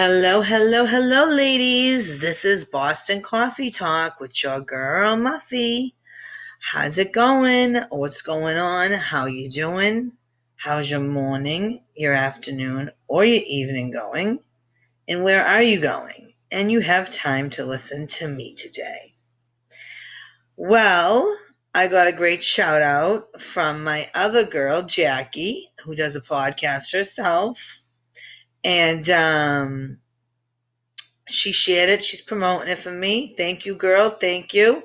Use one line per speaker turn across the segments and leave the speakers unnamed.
Hello, hello, hello, ladies. This is Boston Coffee Talk with your girl Muffy. How's it going? What's going on? How you doing? How's your morning, your afternoon, or your evening going? And where are you going? And you have time to listen to me today. Well, I got a great shout out from my other girl, Jackie, who does a podcast herself and um, she shared it. She's promoting it for me. Thank you, girl. Thank you.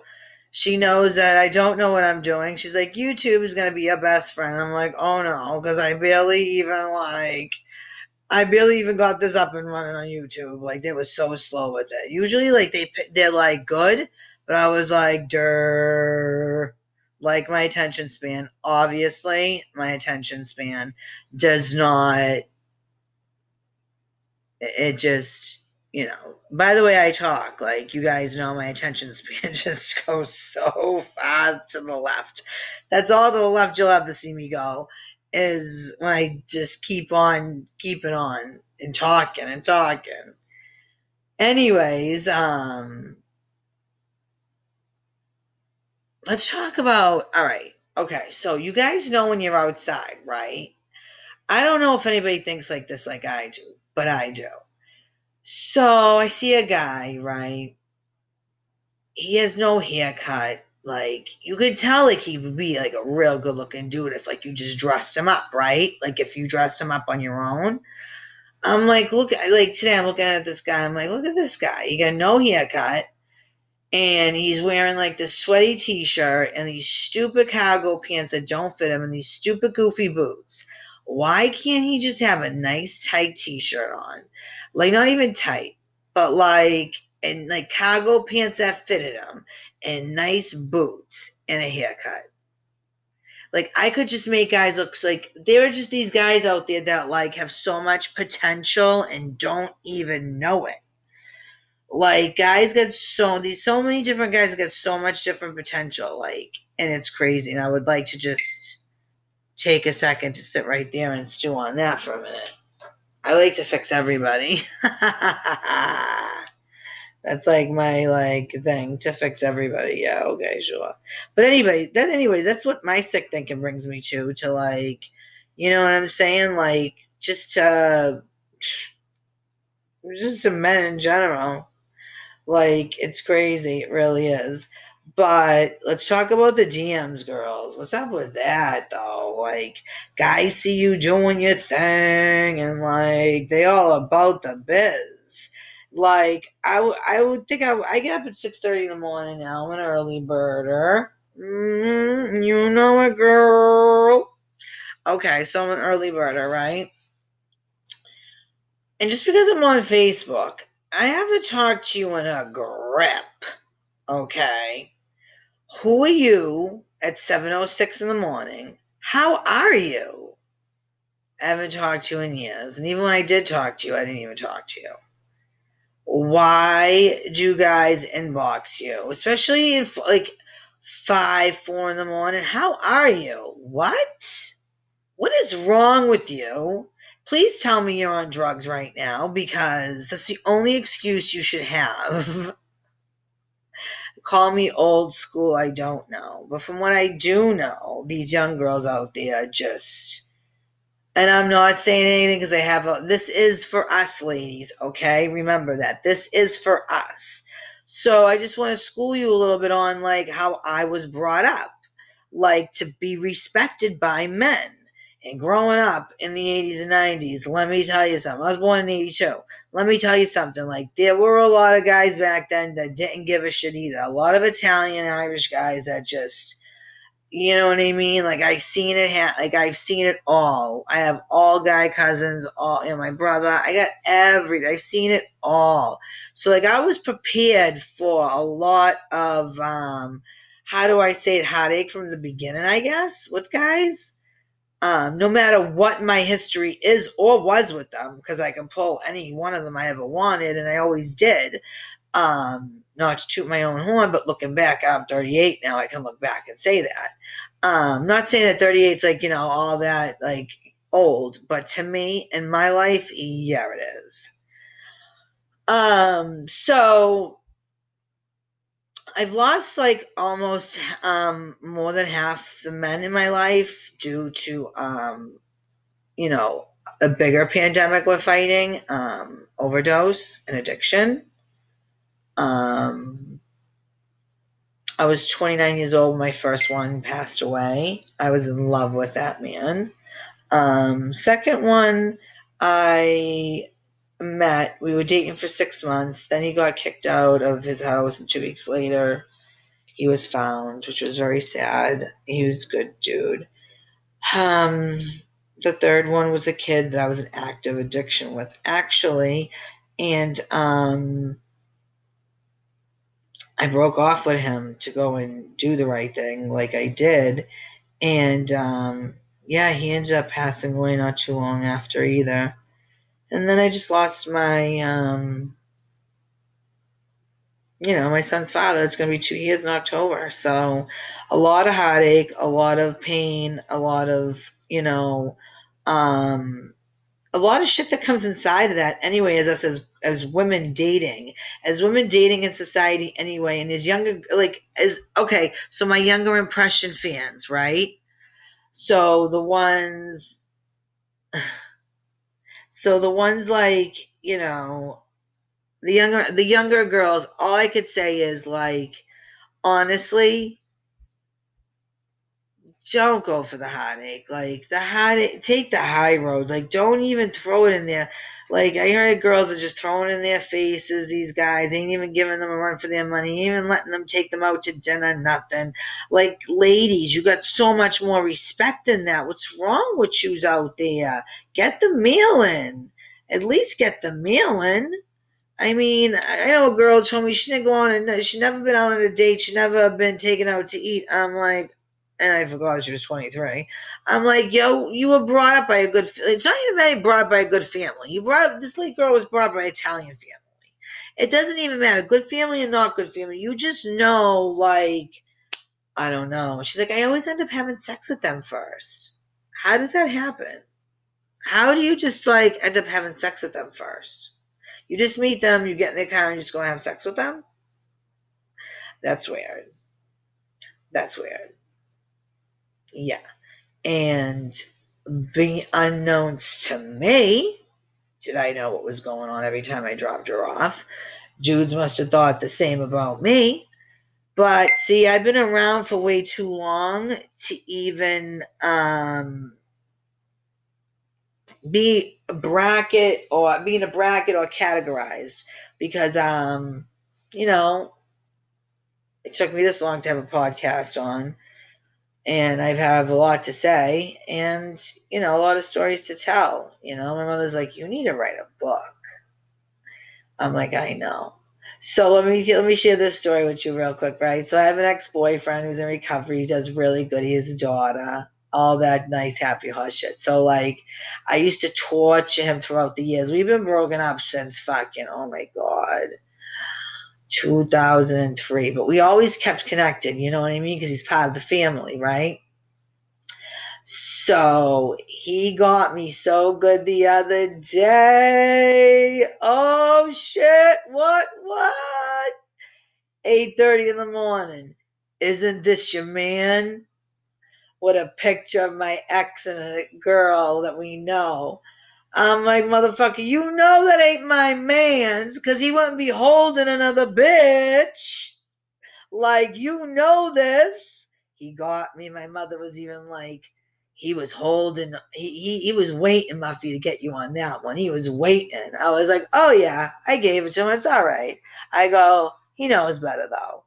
She knows that I don't know what I'm doing. She's like, YouTube is gonna be your best friend. I'm like, oh no, because I barely even like, I barely even got this up and running on YouTube. Like they were so slow with it. Usually, like they they're like good, but I was like, der. Like my attention span, obviously, my attention span does not it just you know by the way i talk like you guys know my attention span just goes so far to the left. That's all to the left you'll to see me go is when i just keep on keeping on and talking and talking. Anyways um let's talk about all right okay so you guys know when you're outside right? I don't know if anybody thinks like this like i do but I do. So I see a guy, right? He has no haircut. Like you could tell, like he would be like a real good looking dude if like you just dressed him up, right? Like if you dressed him up on your own. I'm like, look, like today I'm looking at this guy. I'm like, look at this guy. He got no haircut, and he's wearing like this sweaty t-shirt and these stupid cargo pants that don't fit him, and these stupid goofy boots. Why can't he just have a nice tight t-shirt on? Like not even tight, but like and like cargo pants that fitted him and nice boots and a haircut. Like I could just make guys look like there are just these guys out there that like have so much potential and don't even know it. Like guys get so these so many different guys get so much different potential, like and it's crazy. And I would like to just take a second to sit right there and stew on that for a minute. I like to fix everybody. That's like my like thing to fix everybody. Yeah, okay, sure. But anyway, that anyway, that's what my sick thinking brings me to to like, you know what I'm saying? Like just to just to men in general. Like it's crazy, it really is. But let's talk about the GMs, girls. What's up with that, though? Like, guys see you doing your thing, and like they all about the biz. Like, I, w- I would think I, w- I get up at six thirty in the morning now. I'm an early birder. Mm, you know it, girl. Okay, so I'm an early birder, right? And just because I'm on Facebook, I have to talk to you in a grip. Okay who are you at 7.06 in the morning? How are you? I haven't talked to you in years. And even when I did talk to you, I didn't even talk to you. Why do you guys inbox you? Especially in like 5, 4 in the morning. How are you? What? What is wrong with you? Please tell me you're on drugs right now because that's the only excuse you should have call me old school, I don't know. But from what I do know, these young girls out there just. And I'm not saying anything because I have a. This is for us, ladies, okay? Remember that. This is for us. So I just want to school you a little bit on like how I was brought up. Like to be respected by men and growing up in the 80s and 90s, let me tell you something. I was born in 82. Let me tell you something. Like, there were a lot of guys back then that didn't give a shit either. A lot of Italian Irish guys that just, you know what I mean? Like, I've seen it, ha- like, I've seen it all. I have all guy cousins, all, you know, my brother. I got everything. I've seen it all. So, like, I was prepared for a lot of, um, how do I say it, heartache from the beginning, I guess, with guys um, no matter what my history is or was with them, because I can pull any one of them I ever wanted, and I always did. Um, not to toot my own horn, but looking back, I'm 38 now. I can look back and say that. Um, not saying that 38 is like you know all that like old, but to me in my life, yeah, it is. Um, so I've lost like almost um more than half the men in my life due to um you know a bigger pandemic we're fighting um overdose and addiction um I was 29 years old when my first one passed away. I was in love with that man. Um, second one, I met. We were dating for six months. Then he got kicked out of his house, and two weeks later, he was found, which was very sad. He was a good dude. Um, the third one was a kid that I was in active addiction with, actually, and um, I broke off with him to go and do the right thing, like I did, and um, yeah, he ended up passing away not too long after either. And then I just lost my, um, you know, my son's father. It's going to be two years in October. So a lot of heartache, a lot of pain, a lot of, you know, um, a lot of shit that comes inside of that anyway as us as as women dating as women dating in society anyway and as younger like as okay so my younger impression fans right so the ones so the ones like, you know, the younger the younger girls, all I could say is like honestly, don't go for the heartache. Like the heartache, take the high road. Like don't even throw it in there. Like I heard girls are just throwing in their faces. These guys ain't even giving them a run for their money, ain't even letting them take them out to dinner. Nothing. Like ladies, you got so much more respect than that. What's wrong with you out there? Get the meal in. At least get the meal in. I mean, I know a girl told me she didn't go on and she never been out on a date. She never been taken out to eat. I'm like, and I forgot she was 23. I'm like, yo, you were brought up by a good. It's not even that you brought up by a good family. You brought up this little girl was brought up by an Italian family. It doesn't even matter, good family or not good family. You just know, like, I don't know. She's like, I always end up having sex with them first. How does that happen? How do you just like end up having sex with them first? You just meet them, you get in their car, and you just go have sex with them. That's weird. That's weird yeah. And being unknowns to me, did I know what was going on every time I dropped her off? Judes must have thought the same about me. But see, I've been around for way too long to even um, be a bracket or being a bracket or categorized because, um, you know, it took me this long to have a podcast on and I have a lot to say and, you know, a lot of stories to tell. You know, my mother's like, you need to write a book. I'm like, I know. So let me let me share this story with you real quick, right? So I have an ex-boyfriend who's in recovery, he does really good. He has a daughter, all that nice happy hush shit. So like I used to torture him throughout the years. We've been broken up since fucking oh my god. 2003, but we always kept connected, you know what I mean? Because he's part of the family, right? So he got me so good the other day. Oh shit, what what? 8:30 in the morning. Isn't this your man? What a picture of my ex and a girl that we know. I'm like, motherfucker, you know that ain't my man's because he wouldn't be holding another bitch. Like, you know this. He got me. My mother was even like, he was holding, he, he, he was waiting, Muffy, to get you on that one. He was waiting. I was like, oh, yeah, I gave it to him. It's all right. I go, he knows better, though.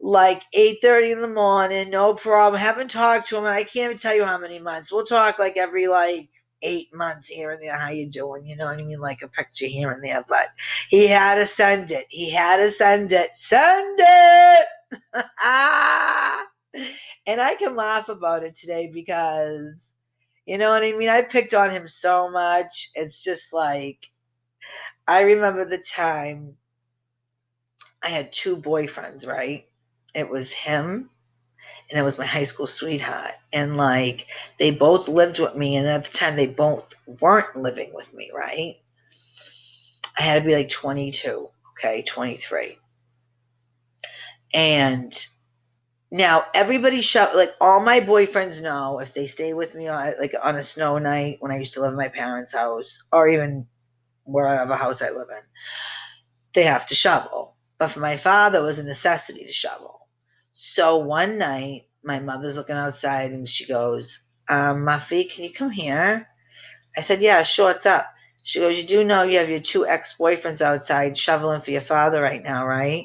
Like 8.30 in the morning, no problem. Haven't talked to him, and I can't even tell you how many months. We'll talk like every, like, eight months here and there. How you doing? You know what I mean? Like a picture here and there. But he had to send it. He had to send it. Send it. and I can laugh about it today because you know what I mean. I picked on him so much. It's just like I remember the time I had two boyfriends. Right? It was him and it was my high school sweetheart. And like they both lived with me, and at the time they both weren't living with me, right? I had to be like 22, okay, 23. And now everybody shop like all my boyfriends know if they stay with me like on a snow night when I used to live in my parents' house or even wherever house I live in, they have to shovel. But for my father, it was a necessity to shovel. So one night, my mother's looking outside and she goes, um, Muffy, can you come here? I said, Yeah, sure, what's up? She goes, You do know you have your two ex boyfriends outside shoveling for your father right now, right?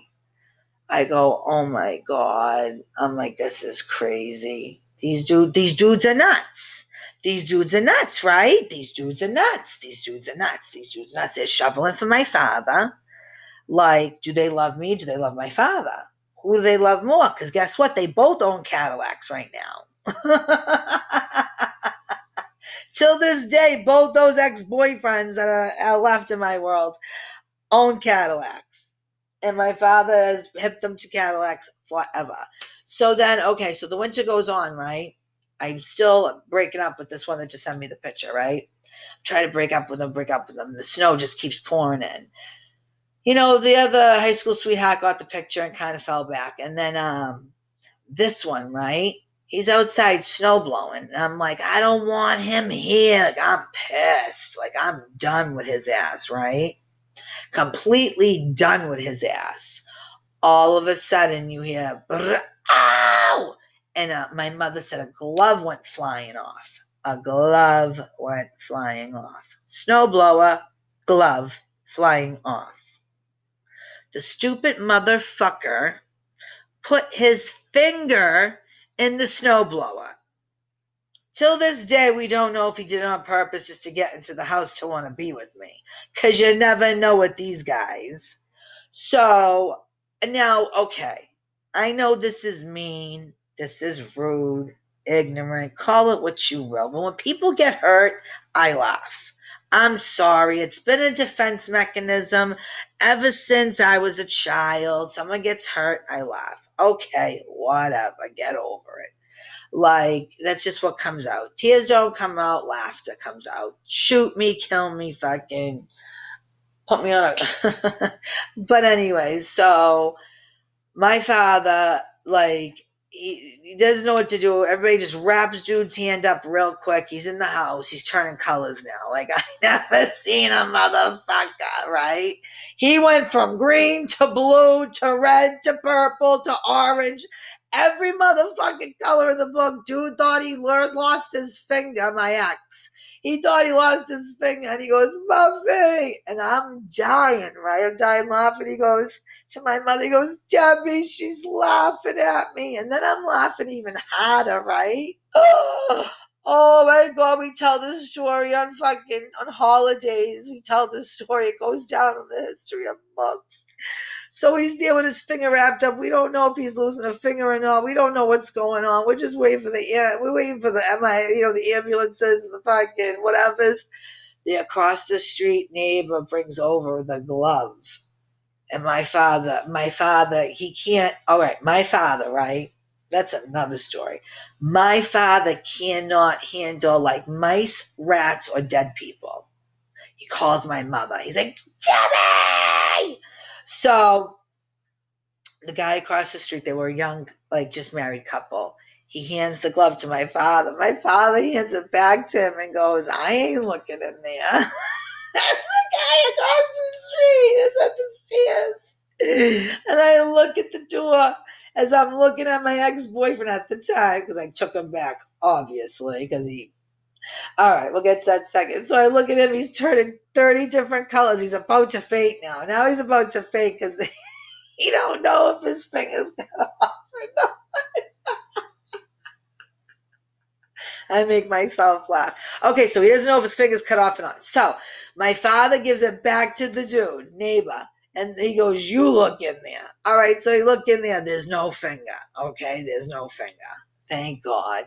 I go, oh my god. I'm like, this is crazy. These dude, these dudes are nuts. These dudes are nuts, right? These dudes are nuts. These dudes are nuts. These dudes are nuts. They're shoveling for my father. Like, do they love me? Do they love my father? Who do they love more? Because guess what? They both own Cadillacs right now. Till this day, both those ex boyfriends that are, are left in my world own Cadillacs and my father has hipped them to Cadillacs forever. So then, okay, so the winter goes on, right? I'm still breaking up with this one that just sent me the picture, right? I'm trying to break up with them, break up with them. The snow just keeps pouring in. You know, the other high school sweetheart got the picture and kind of fell back. And then um this one, right? He's outside snow blowing. And I'm like, I don't want him here. Like, I'm pissed. Like, I'm done with his ass, right? completely done with his ass. All of a sudden, you hear, ow! And uh, my mother said a glove went flying off. A glove went flying off. Snowblower, glove flying off. The stupid motherfucker put his finger in the snowblower. Till this day, we don't know if he did it on purpose just to get into the house to want to be with me. Because you never know with these guys. So, now, okay. I know this is mean. This is rude, ignorant. Call it what you will. But when people get hurt, I laugh. I'm sorry. It's been a defense mechanism ever since I was a child. Someone gets hurt, I laugh. Okay, whatever. Get over it. Like, that's just what comes out. Tears don't come out, laughter comes out. Shoot me, kill me, fucking put me on a. but, anyways, so my father, like, he, doesn't know what to do. Everybody just wraps dude's hand up real quick. He's in the house. He's turning colors now. Like I never seen a motherfucker, right? He went from green to blue to red to purple to orange every motherfucking color in the book. Dude thought he learned, lost his finger, my ex. He thought he lost his finger and he goes, Muffy. And I'm dying, right? I'm dying laughing. He goes to my mother, he goes, Debbie, she's laughing at me. And then I'm laughing even harder, right? Oh, oh my God, we tell this story on fucking, on holidays. We tell this story. It goes down in the history of books. So he's there with his finger wrapped up. We don't know if he's losing a finger or not. We don't know what's going on. We're just waiting for the we're waiting for the you know, the ambulances and the fucking whatever's. The across the street neighbor brings over the glove. And my father, my father, he can't all right, my father, right? That's another story. My father cannot handle like mice, rats, or dead people. He calls my mother. He's like, Debbie! So the guy across the street, they were a young, like just married couple. He hands the glove to my father. My father hands it back to him and goes, I ain't looking in there. the guy across the street is at the stairs. And I look at the door as I'm looking at my ex boyfriend at the time because I took him back, obviously, because he all right, we'll get to that second. So I look at him, he's turning 30 different colors. He's about to fake now. Now he's about to fake because he don't know if his finger's cut off or not. I make myself laugh. Okay, so he doesn't know if his finger's cut off or not. So my father gives it back to the dude, neighbor, and he goes, You look in there. All right, so he look in there. There's no finger. Okay, there's no finger. Thank God.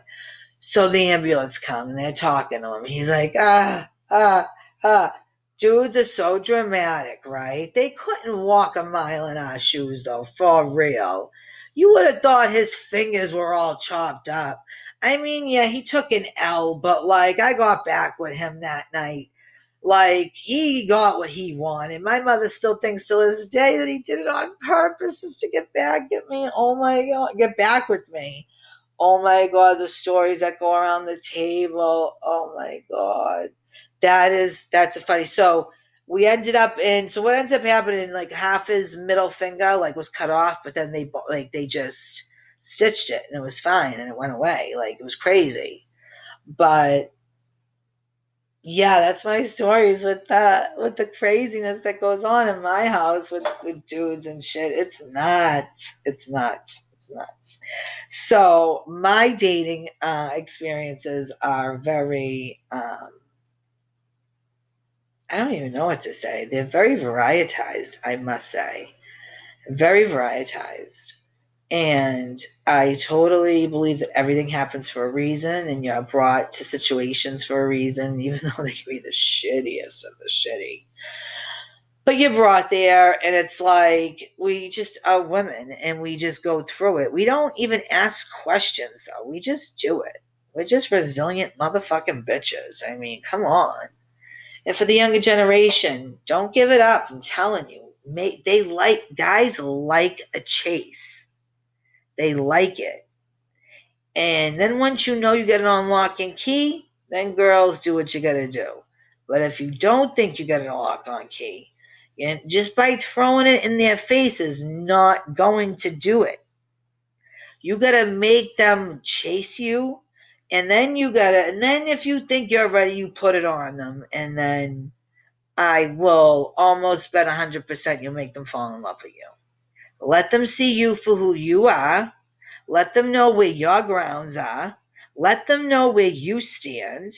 So the ambulance come and they're talking to him. He's like, ah, ah, ah. Dudes are so dramatic, right? They couldn't walk a mile in our shoes, though, for real. You would have thought his fingers were all chopped up. I mean, yeah, he took an L, but like, I got back with him that night. Like he got what he wanted. My mother still thinks to this day that he did it on purpose just to get back at me. Oh my god, get back with me. Oh my god, the stories that go around the table. Oh my god. That is that's a funny. So we ended up in so what ends up happening like half his middle finger like was cut off, but then they like they just stitched it and it was fine and it went away. Like it was crazy. But yeah, that's my stories with that with the craziness that goes on in my house with, with dudes and shit. It's nuts. It's nuts. Nuts. So my dating uh, experiences are very um, I don't even know what to say. They're very varietized, I must say. Very varietized. And I totally believe that everything happens for a reason and you're brought to situations for a reason, even though they can be the shittiest of the shitty. But you're brought there, and it's like we just are women and we just go through it. We don't even ask questions, though. We just do it. We're just resilient motherfucking bitches. I mean, come on. And for the younger generation, don't give it up. I'm telling you. They like, guys like a chase they like it. And then once you know you get an unlock and key, then girls do what you gotta do. But if you don't think you got an unlock on key, and just by throwing it in their face is not going to do it. You gotta make them chase you, and then you gotta, and then if you think you're ready, you put it on them, and then I will almost bet 100% you'll make them fall in love with you. Let them see you for who you are. Let them know where your grounds are. Let them know where you stand.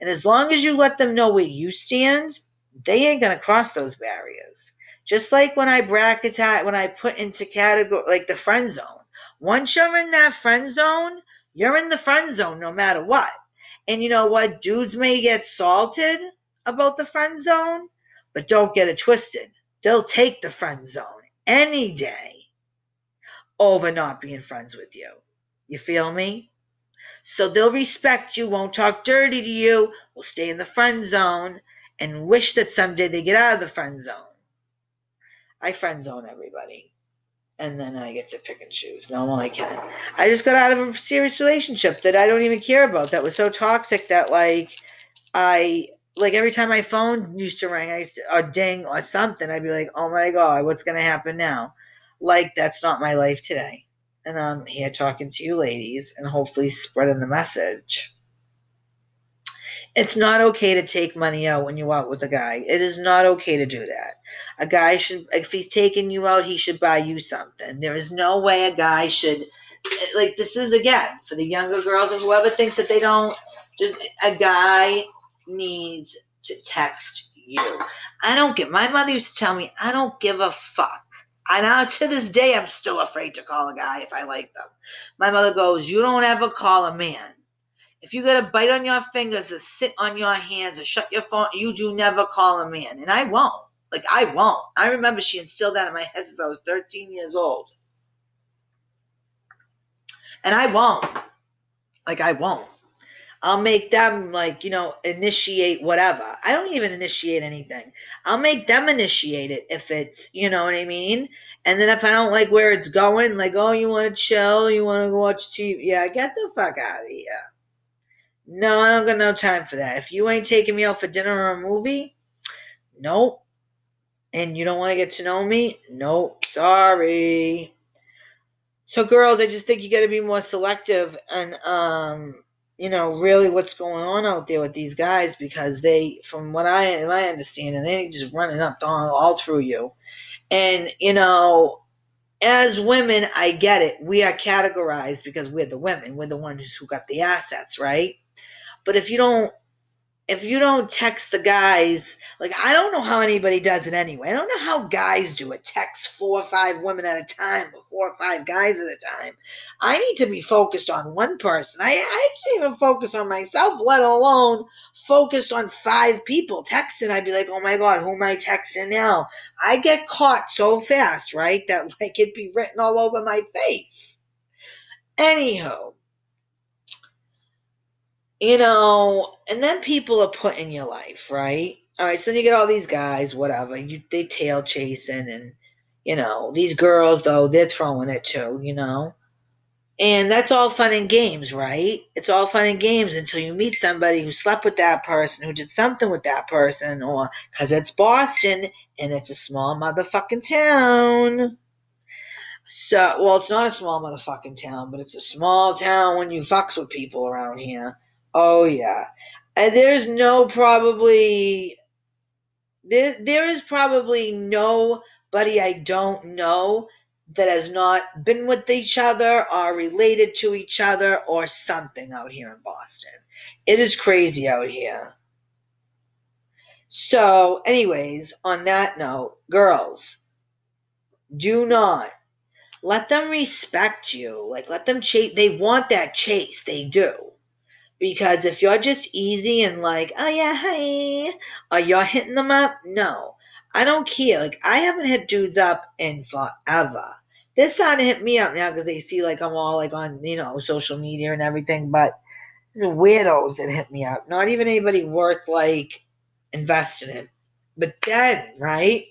And as long as you let them know where you stand, they ain't to cross those barriers. Just like when I bracketize, when I put into category, like the friend zone. Once you're in that friend zone, you're in the friend zone no matter what. And you know what? Dudes may get salted about the friend zone, but don't get it twisted. They'll take the friend zone any day over not being friends with you. You feel me? So they'll respect you, won't talk dirty to you, will stay in the friend zone, and wish that someday they get out of the friend zone. I friend zone everybody. And then I get to pick and choose. No, only kidding. I just got out of a serious relationship that I don't even care about. That was so toxic that like I like every time my phone used to ring, I used to, ding or something, I'd be like, oh my God, what's to happen now? Like, that's not my life today. And I'm here talking to you ladies and hopefully spreading the message. It's not okay to take money out when you're out with a guy. It is not okay to do that. A guy should, if he's taking you out, he should buy you something. There is no way a guy should, like, this is again for the younger girls or whoever thinks that they don't, just a guy needs to text you. I don't get. My mother used to tell me, I don't give a fuck. And now to this day, I'm still afraid to call a guy if I like them. My mother goes, You don't ever call a man. If you got a bite on your fingers or sit on your hands or shut your phone, you do never call a man. And I won't. Like, I won't. I remember she instilled that in my head since I was 13 years old. And I won't. Like, I won't. I'll make them like, you know, initiate whatever. I don't even initiate anything. I'll make them initiate it if it's, you know what I mean? And then if I don't like where it's going, like, oh, you want to chill, you want to watch TV, yeah, get the fuck out of here. No, I don't got no time for that. If you ain't taking me out for dinner or a movie, nope. And you don't want to get to know me, nope. Sorry. So, girls, I just think you got to be more selective and um you know, really what's going on out there with these guys because they, from what I my understanding, they just running up all, all through you. And, you know, as women, I get it. We are categorized because we're the women. We're the ones who got the assets, right? But if you don't if you don't text the guys, like I don't know how anybody does it anyway. I don't know how guys do it. Text four or five women at a time, or four or five guys at a time. I need to be focused on one person. I, I can't even focus on myself, let alone focused on five people texting. I'd be like, oh my god, who am I texting now? I get caught so fast, right? That like it'd be written all over my face. Anywho, you know, and then people are put in your life, right? All right, so then you get all these guys, whatever. You they tail chasing, and you know these girls though they're throwing it too, you know. And that's all fun and games, right? It's all fun and games until you meet somebody who slept with that person, who did something with that person, or because it's Boston and it's a small motherfucking town. So, well, it's not a small motherfucking town, but it's a small town when you fucks with people around here. Oh yeah, and there's no probably there there is probably nobody I don't know that has not been with each other or related to each other or something out here in Boston. It is crazy out here. So, anyways, on that note, girls, do not let them respect you. Like, let them chase. They want that chase. They do. Because if you're just easy and like, oh yeah, hey, or you're hitting them up, no. I don't care. Like, I haven't hit dudes up in forever. They're starting to hit me up now because they see like I'm all like on, you know, social media and everything, but there's weirdos that hit me up. Not even anybody worth like investing in. But then, right?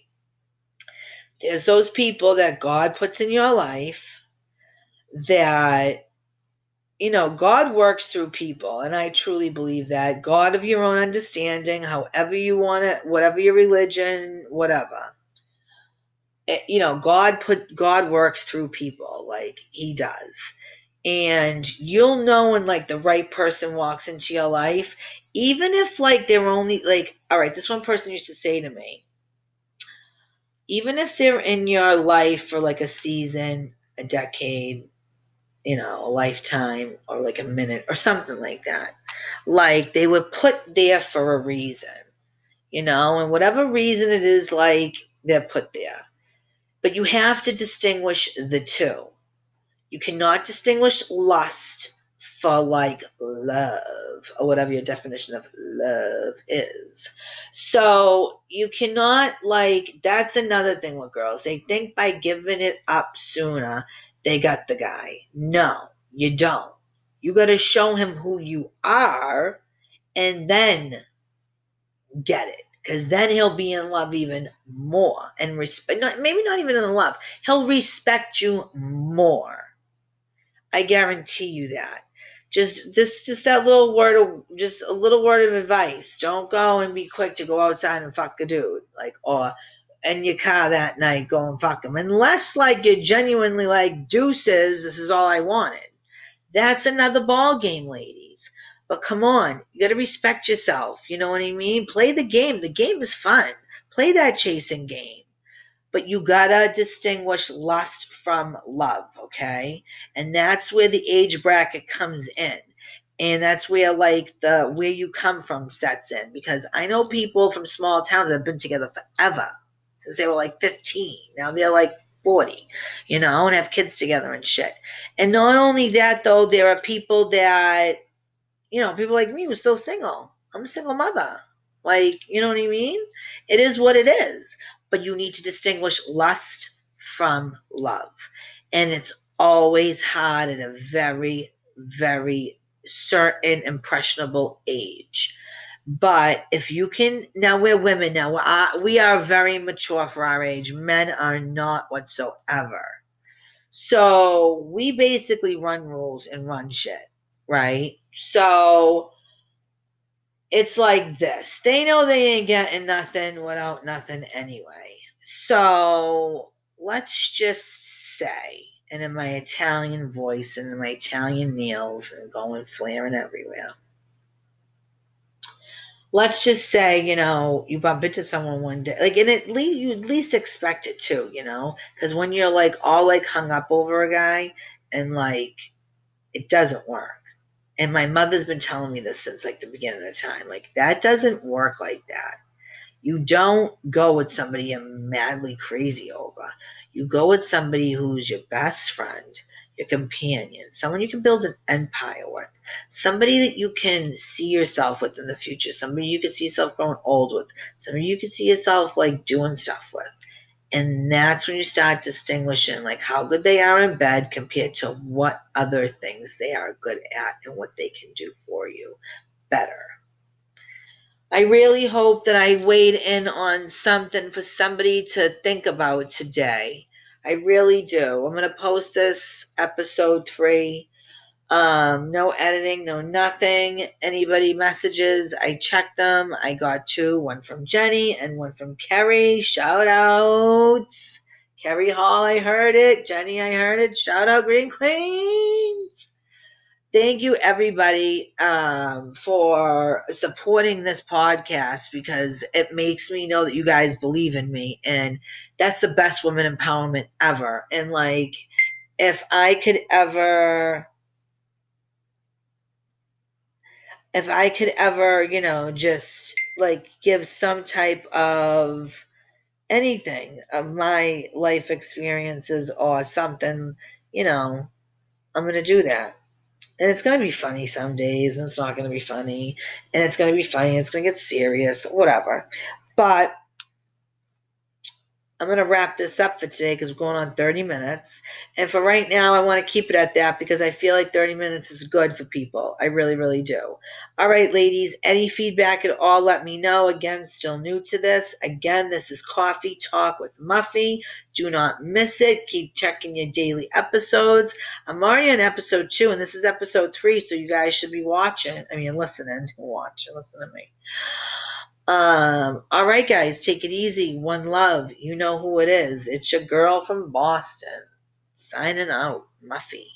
There's those people that God puts in your life that you know, God works through people, and I truly believe that. God of your own understanding, however you want it, whatever your religion, whatever. It, you know, God put God works through people like he does. And you'll know when like the right person walks into your life, even if like they're only like, all right, this one person used to say to me, even if they're in your life for like a season, a decade, you know, a lifetime or like a minute or something like that. Like they were put there for a reason, you know, and whatever reason it is, like they're put there. But you have to distinguish the two. You cannot distinguish lust for like love or whatever your definition of love is. So you cannot like that's another thing with girls. They think by giving it up sooner they got the guy. No, you don't. You got to show him who you are and then get it. Because then he'll be in love even more and respect. Not, maybe not even in love. He'll respect you more. I guarantee you that. Just this, just that little word of, just a little word of advice. Don't go and be quick to go outside and fuck a dude, like or in your car that night going fuck them. Unless like you're genuinely like deuces, this is all I wanted. That's another ball game, ladies. But come on, you gotta respect yourself. You know what I mean? Play the game. The game is fun. Play that chasing game. But you gotta distinguish lust from love, okay? And that's where the age bracket comes in and that's where like the where you come from sets in because i know people from small towns that have been together forever since they were like 15. Now they're like 40, you know, and have kids together and shit. And not only that, though, there are people that, you know, people like me who's still single. I'm a single mother. Like, you know what I mean? It is what it is. But you need to distinguish lust from love. And it's always hard at a very, very certain impressionable age but if you can, now we're women now. We're, uh, we are very mature for our age. Men are not whatsoever. So we basically run rules and run shit, right? So it's like this. They know they ain't getting nothing without nothing anyway. So let's just say, and in my Italian voice and in my Italian nails and going flaring everywhere let's just say, you know, you bump into someone one day, like, and at least you at least expect it to you know, because when you're like all like hung up over a guy and like it doesn't work. And my mother's been telling me this since like the beginning of the time. Like, that doesn't work like that. You don't go with somebody you're madly crazy over. You go with somebody who's your best friend companion, someone you can build an empire with, somebody that you can see yourself with in the future, somebody you can see yourself growing old with, somebody you can see yourself like doing stuff with. And that's when you start distinguishing like how good they are in bed compared to what other things they are good at and what they can do for you better. I really hope that I weighed in on something for somebody to think about today. I really do. I'm going to post this episode three. Um, no editing, no nothing. Anybody messages, I check them. I got two, one from Jenny and one from Kerry. Shout outs. Kerry Hall, I heard it. Jenny, I heard it. Shout out Green Queens. Thank you, everybody, um, for supporting this podcast because it makes me know that you guys believe in me. And that's the best woman empowerment ever. And like, if I could ever if I could ever, you know, just like give some type of anything of my life experiences or something, you know, I'm to do that. And it's going to be funny some days, and it's not going to be funny. And it's going to be funny, and it's going to get serious, whatever. But I'm going to wrap this up for today because we're going on 30 minutes. And for right now, I want to keep it at that because I feel like 30 minutes is good for people. I really, really do. All right, ladies, any feedback at all, let me know. Again, still new to this. Again, this is Coffee Talk with Muffy. Do not miss it. Keep checking your daily episodes. I'm already on episode two, and this is episode three, so you guys should be watching. I mean, listening. Watch. Listen to me. Um, all right, guys, take it easy. One love. You know who it is. It's your girl from Boston. Signing out. Muffy.